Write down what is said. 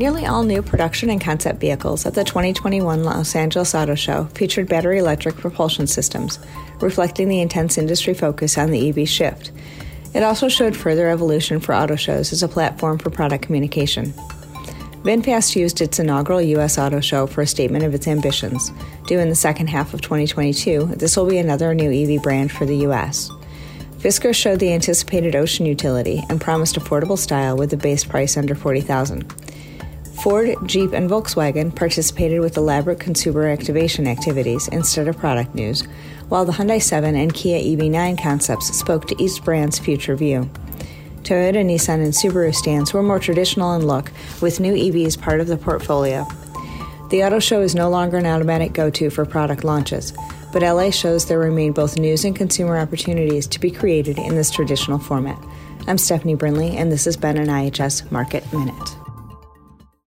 Nearly all new production and concept vehicles at the 2021 Los Angeles Auto Show featured battery electric propulsion systems, reflecting the intense industry focus on the EV shift. It also showed further evolution for auto shows as a platform for product communication. VinFast used its inaugural U.S. Auto Show for a statement of its ambitions. Due in the second half of 2022, this will be another new EV brand for the U.S. Fisker showed the anticipated Ocean utility and promised affordable style with a base price under 40000 Ford, Jeep, and Volkswagen participated with elaborate consumer activation activities instead of product news, while the Hyundai 7 and Kia EV9 concepts spoke to each brand's future view. Toyota, Nissan, and Subaru stands were more traditional in look, with new EVs part of the portfolio. The auto show is no longer an automatic go to for product launches, but LA shows there remain both news and consumer opportunities to be created in this traditional format. I'm Stephanie Brinley, and this has been an IHS Markit Minute.